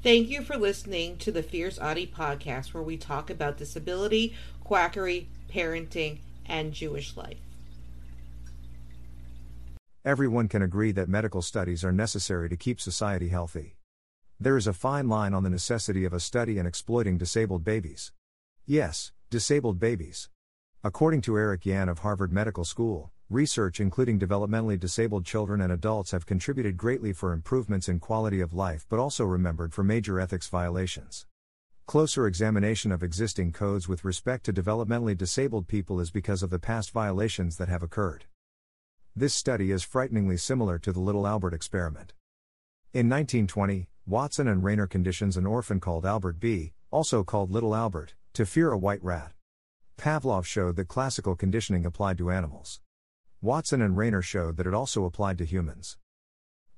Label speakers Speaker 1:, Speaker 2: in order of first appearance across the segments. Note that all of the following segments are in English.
Speaker 1: Thank you for listening to the Fierce Autie podcast, where we talk about disability, quackery, parenting, and Jewish life.
Speaker 2: Everyone can agree that medical studies are necessary to keep society healthy. There is a fine line on the necessity of a study in exploiting disabled babies. Yes, disabled babies. According to Eric Yan of Harvard Medical School, research including developmentally disabled children and adults have contributed greatly for improvements in quality of life but also remembered for major ethics violations. Closer examination of existing codes with respect to developmentally disabled people is because of the past violations that have occurred. This study is frighteningly similar to the Little Albert experiment. In 1920, Watson and Rayner conditions an orphan called Albert B., also called Little Albert, to fear a white rat. Pavlov showed that classical conditioning applied to animals. Watson and Rayner showed that it also applied to humans.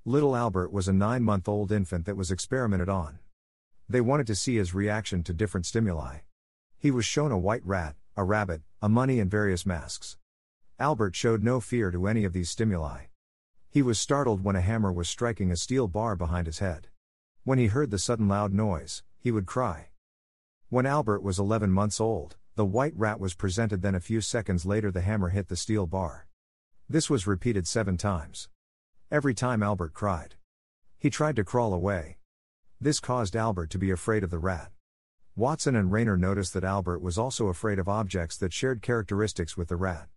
Speaker 2: Little Albert was a nine month old infant that was experimented on. They wanted to see his reaction to different stimuli. He was shown a white rat, a rabbit, a money, and various masks. Albert showed no fear to any of these stimuli. He was startled when a hammer was striking a steel bar behind his head. When he heard the sudden loud noise, he would cry. When Albert was 11 months old, the white rat was presented, then a few seconds later, the hammer hit the steel bar. This was repeated seven times. Every time Albert cried. He tried to crawl away. This caused Albert to be afraid of the rat. Watson and Rayner noticed that Albert was also afraid of objects that shared characteristics with the rat.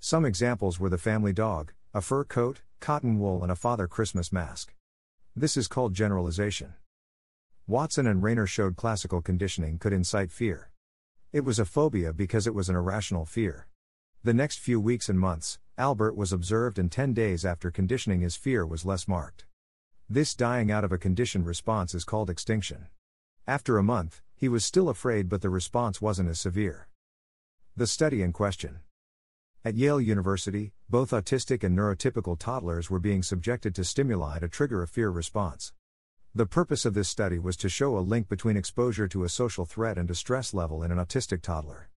Speaker 2: Some examples were the family dog, a fur coat, cotton wool, and a Father Christmas mask. This is called generalization. Watson and Rayner showed classical conditioning could incite fear. It was a phobia because it was an irrational fear. The next few weeks and months, Albert was observed, and 10 days after conditioning, his fear was less marked. This dying out of a conditioned response is called extinction. After a month, he was still afraid, but the response wasn't as severe. The study in question. At Yale University, both autistic and neurotypical toddlers were being subjected to stimuli to trigger a fear response. The purpose of this study was to show a link between exposure to a social threat and distress level in an autistic toddler.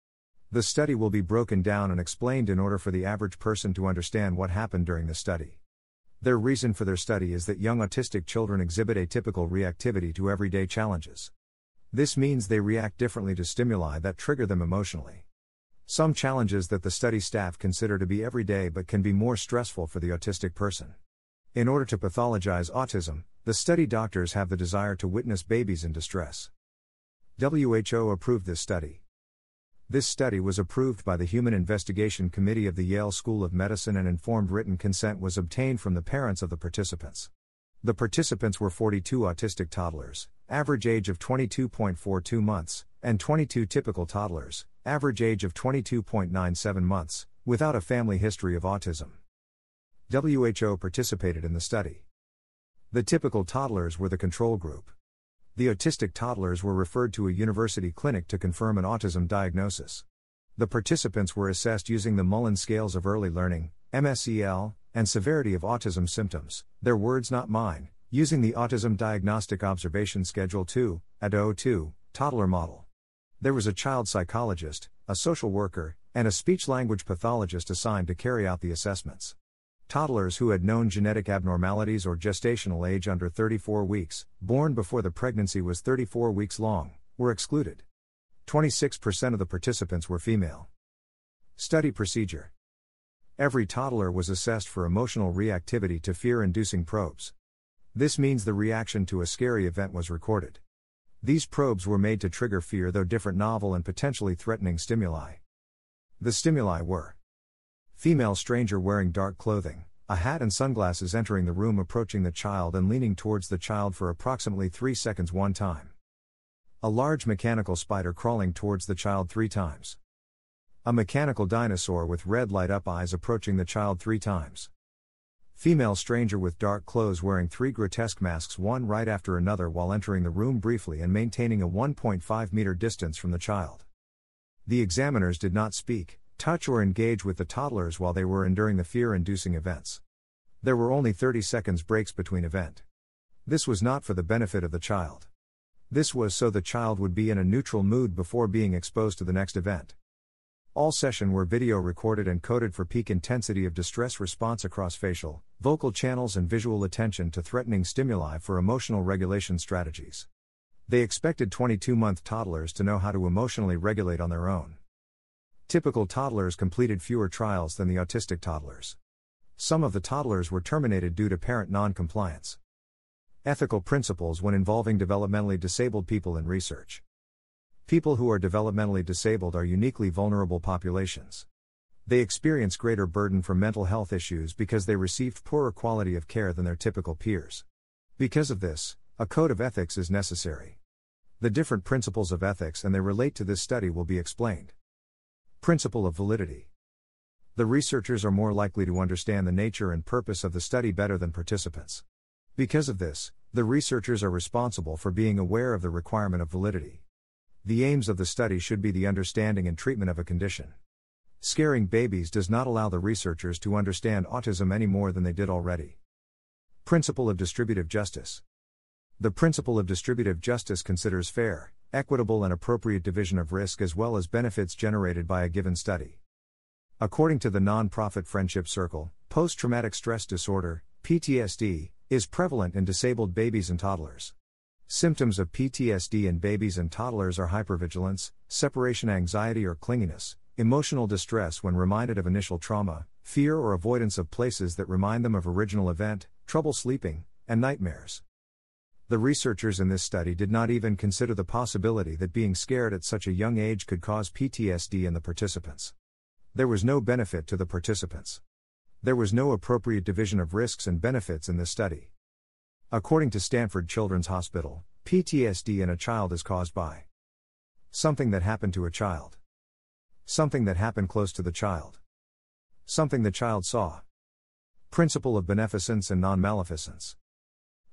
Speaker 2: The study will be broken down and explained in order for the average person to understand what happened during the study. Their reason for their study is that young autistic children exhibit atypical reactivity to everyday challenges. This means they react differently to stimuli that trigger them emotionally. Some challenges that the study staff consider to be everyday but can be more stressful for the autistic person. In order to pathologize autism, the study doctors have the desire to witness babies in distress. WHO approved this study. This study was approved by the Human Investigation Committee of the Yale School of Medicine and informed written consent was obtained from the parents of the participants. The participants were 42 autistic toddlers, average age of 22.42 months, and 22 typical toddlers, average age of 22.97 months, without a family history of autism. WHO participated in the study. The typical toddlers were the control group. The autistic toddlers were referred to a university clinic to confirm an autism diagnosis. The participants were assessed using the Mullen scales of early learning, MSEL, and severity of autism symptoms, their words not mine, using the Autism Diagnostic Observation Schedule 2, ADO2, toddler model. There was a child psychologist, a social worker, and a speech language pathologist assigned to carry out the assessments. Toddlers who had known genetic abnormalities or gestational age under 34 weeks, born before the pregnancy was 34 weeks long, were excluded. 26% of the participants were female. Study procedure Every toddler was assessed for emotional reactivity to fear inducing probes. This means the reaction to a scary event was recorded. These probes were made to trigger fear, though different novel and potentially threatening stimuli. The stimuli were Female stranger wearing dark clothing, a hat and sunglasses entering the room, approaching the child and leaning towards the child for approximately three seconds one time. A large mechanical spider crawling towards the child three times. A mechanical dinosaur with red light up eyes approaching the child three times. Female stranger with dark clothes wearing three grotesque masks, one right after another, while entering the room briefly and maintaining a 1.5 meter distance from the child. The examiners did not speak, touch or engage with the toddlers while they were enduring the fear inducing events. There were only 30 seconds breaks between event. This was not for the benefit of the child. This was so the child would be in a neutral mood before being exposed to the next event. All session were video recorded and coded for peak intensity of distress response across facial, vocal channels and visual attention to threatening stimuli for emotional regulation strategies. They expected 22 month toddlers to know how to emotionally regulate on their own. Typical toddlers completed fewer trials than the autistic toddlers. Some of the toddlers were terminated due to parent non compliance. Ethical principles when involving developmentally disabled people in research. People who are developmentally disabled are uniquely vulnerable populations. They experience greater burden from mental health issues because they received poorer quality of care than their typical peers. Because of this, a code of ethics is necessary. The different principles of ethics and they relate to this study will be explained. Principle of validity. The researchers are more likely to understand the nature and purpose of the study better than participants. Because of this, the researchers are responsible for being aware of the requirement of validity. The aims of the study should be the understanding and treatment of a condition. Scaring babies does not allow the researchers to understand autism any more than they did already. Principle of distributive justice. The principle of distributive justice considers fair, equitable, and appropriate division of risk as well as benefits generated by a given study. According to the nonprofit Friendship Circle, post traumatic stress disorder, PTSD, is prevalent in disabled babies and toddlers. Symptoms of PTSD in babies and toddlers are hypervigilance, separation anxiety or clinginess, emotional distress when reminded of initial trauma, fear or avoidance of places that remind them of original event, trouble sleeping, and nightmares. The researchers in this study did not even consider the possibility that being scared at such a young age could cause PTSD in the participants. There was no benefit to the participants. There was no appropriate division of risks and benefits in this study. According to Stanford Children's Hospital, PTSD in a child is caused by something that happened to a child, something that happened close to the child, something the child saw. Principle of beneficence and non maleficence.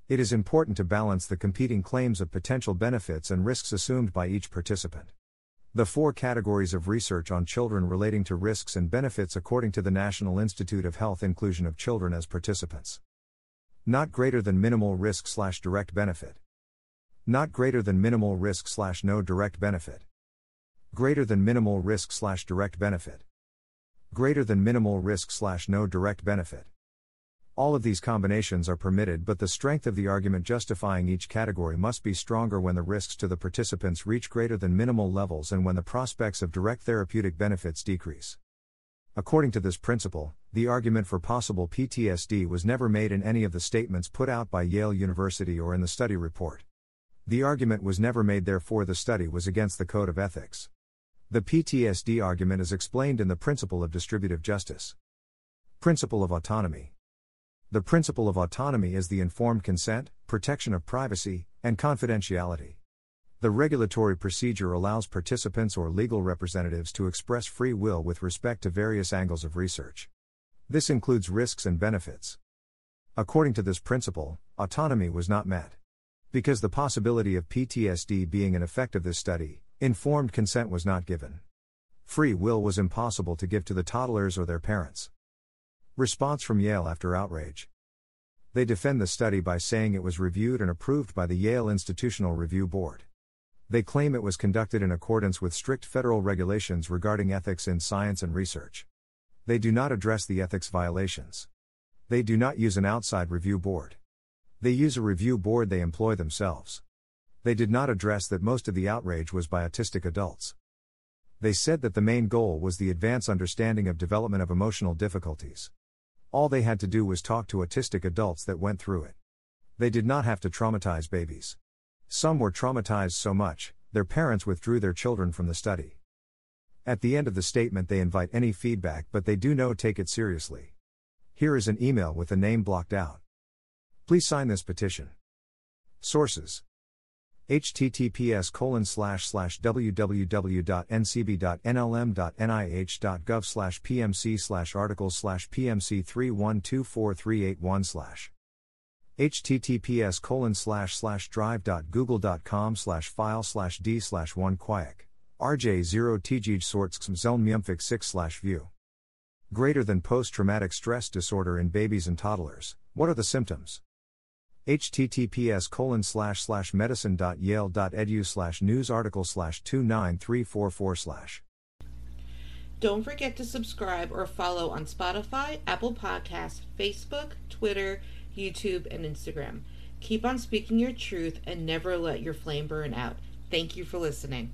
Speaker 2: It is important to balance the competing claims of potential benefits and risks assumed by each participant. The four categories of research on children relating to risks and benefits according to the National Institute of Health inclusion of children as participants. Not greater than minimal risk slash direct benefit. Not greater than minimal risk slash no direct benefit. Greater than minimal risk slash direct benefit. Greater than minimal risk slash no direct benefit. All of these combinations are permitted, but the strength of the argument justifying each category must be stronger when the risks to the participants reach greater than minimal levels and when the prospects of direct therapeutic benefits decrease. According to this principle, the argument for possible PTSD was never made in any of the statements put out by Yale University or in the study report. The argument was never made, therefore, the study was against the Code of Ethics. The PTSD argument is explained in the principle of distributive justice. Principle of autonomy. The principle of autonomy is the informed consent, protection of privacy, and confidentiality. The regulatory procedure allows participants or legal representatives to express free will with respect to various angles of research. This includes risks and benefits. According to this principle, autonomy was not met. Because the possibility of PTSD being an effect of this study, informed consent was not given. Free will was impossible to give to the toddlers or their parents. Response from Yale after outrage. They defend the study by saying it was reviewed and approved by the Yale Institutional Review Board. They claim it was conducted in accordance with strict federal regulations regarding ethics in science and research. They do not address the ethics violations. They do not use an outside review board. They use a review board they employ themselves. They did not address that most of the outrage was by autistic adults. They said that the main goal was the advance understanding of development of emotional difficulties. All they had to do was talk to autistic adults that went through it. They did not have to traumatize babies. Some were traumatized so much, their parents withdrew their children from the study. At the end of the statement, they invite any feedback, but they do no take it seriously. Here is an email with the name blocked out. Please sign this petition. Sources https colon slash slash www.ncbi.nlm.nih.gov slash pmc slash articles slash pmc 3124381 slash https colon slash slash drive.google.com slash file slash d slash 1 quiek rj0 tgj sorts xmzeln 6 slash view greater than post-traumatic stress disorder in babies and toddlers what are the symptoms https colon slash slash medicine.yale.edu slash news article slash 29344 slash
Speaker 1: Don't forget to subscribe or follow on Spotify, Apple Podcasts, Facebook, Twitter, YouTube, and Instagram. Keep on speaking your truth and never let your flame burn out. Thank you for listening.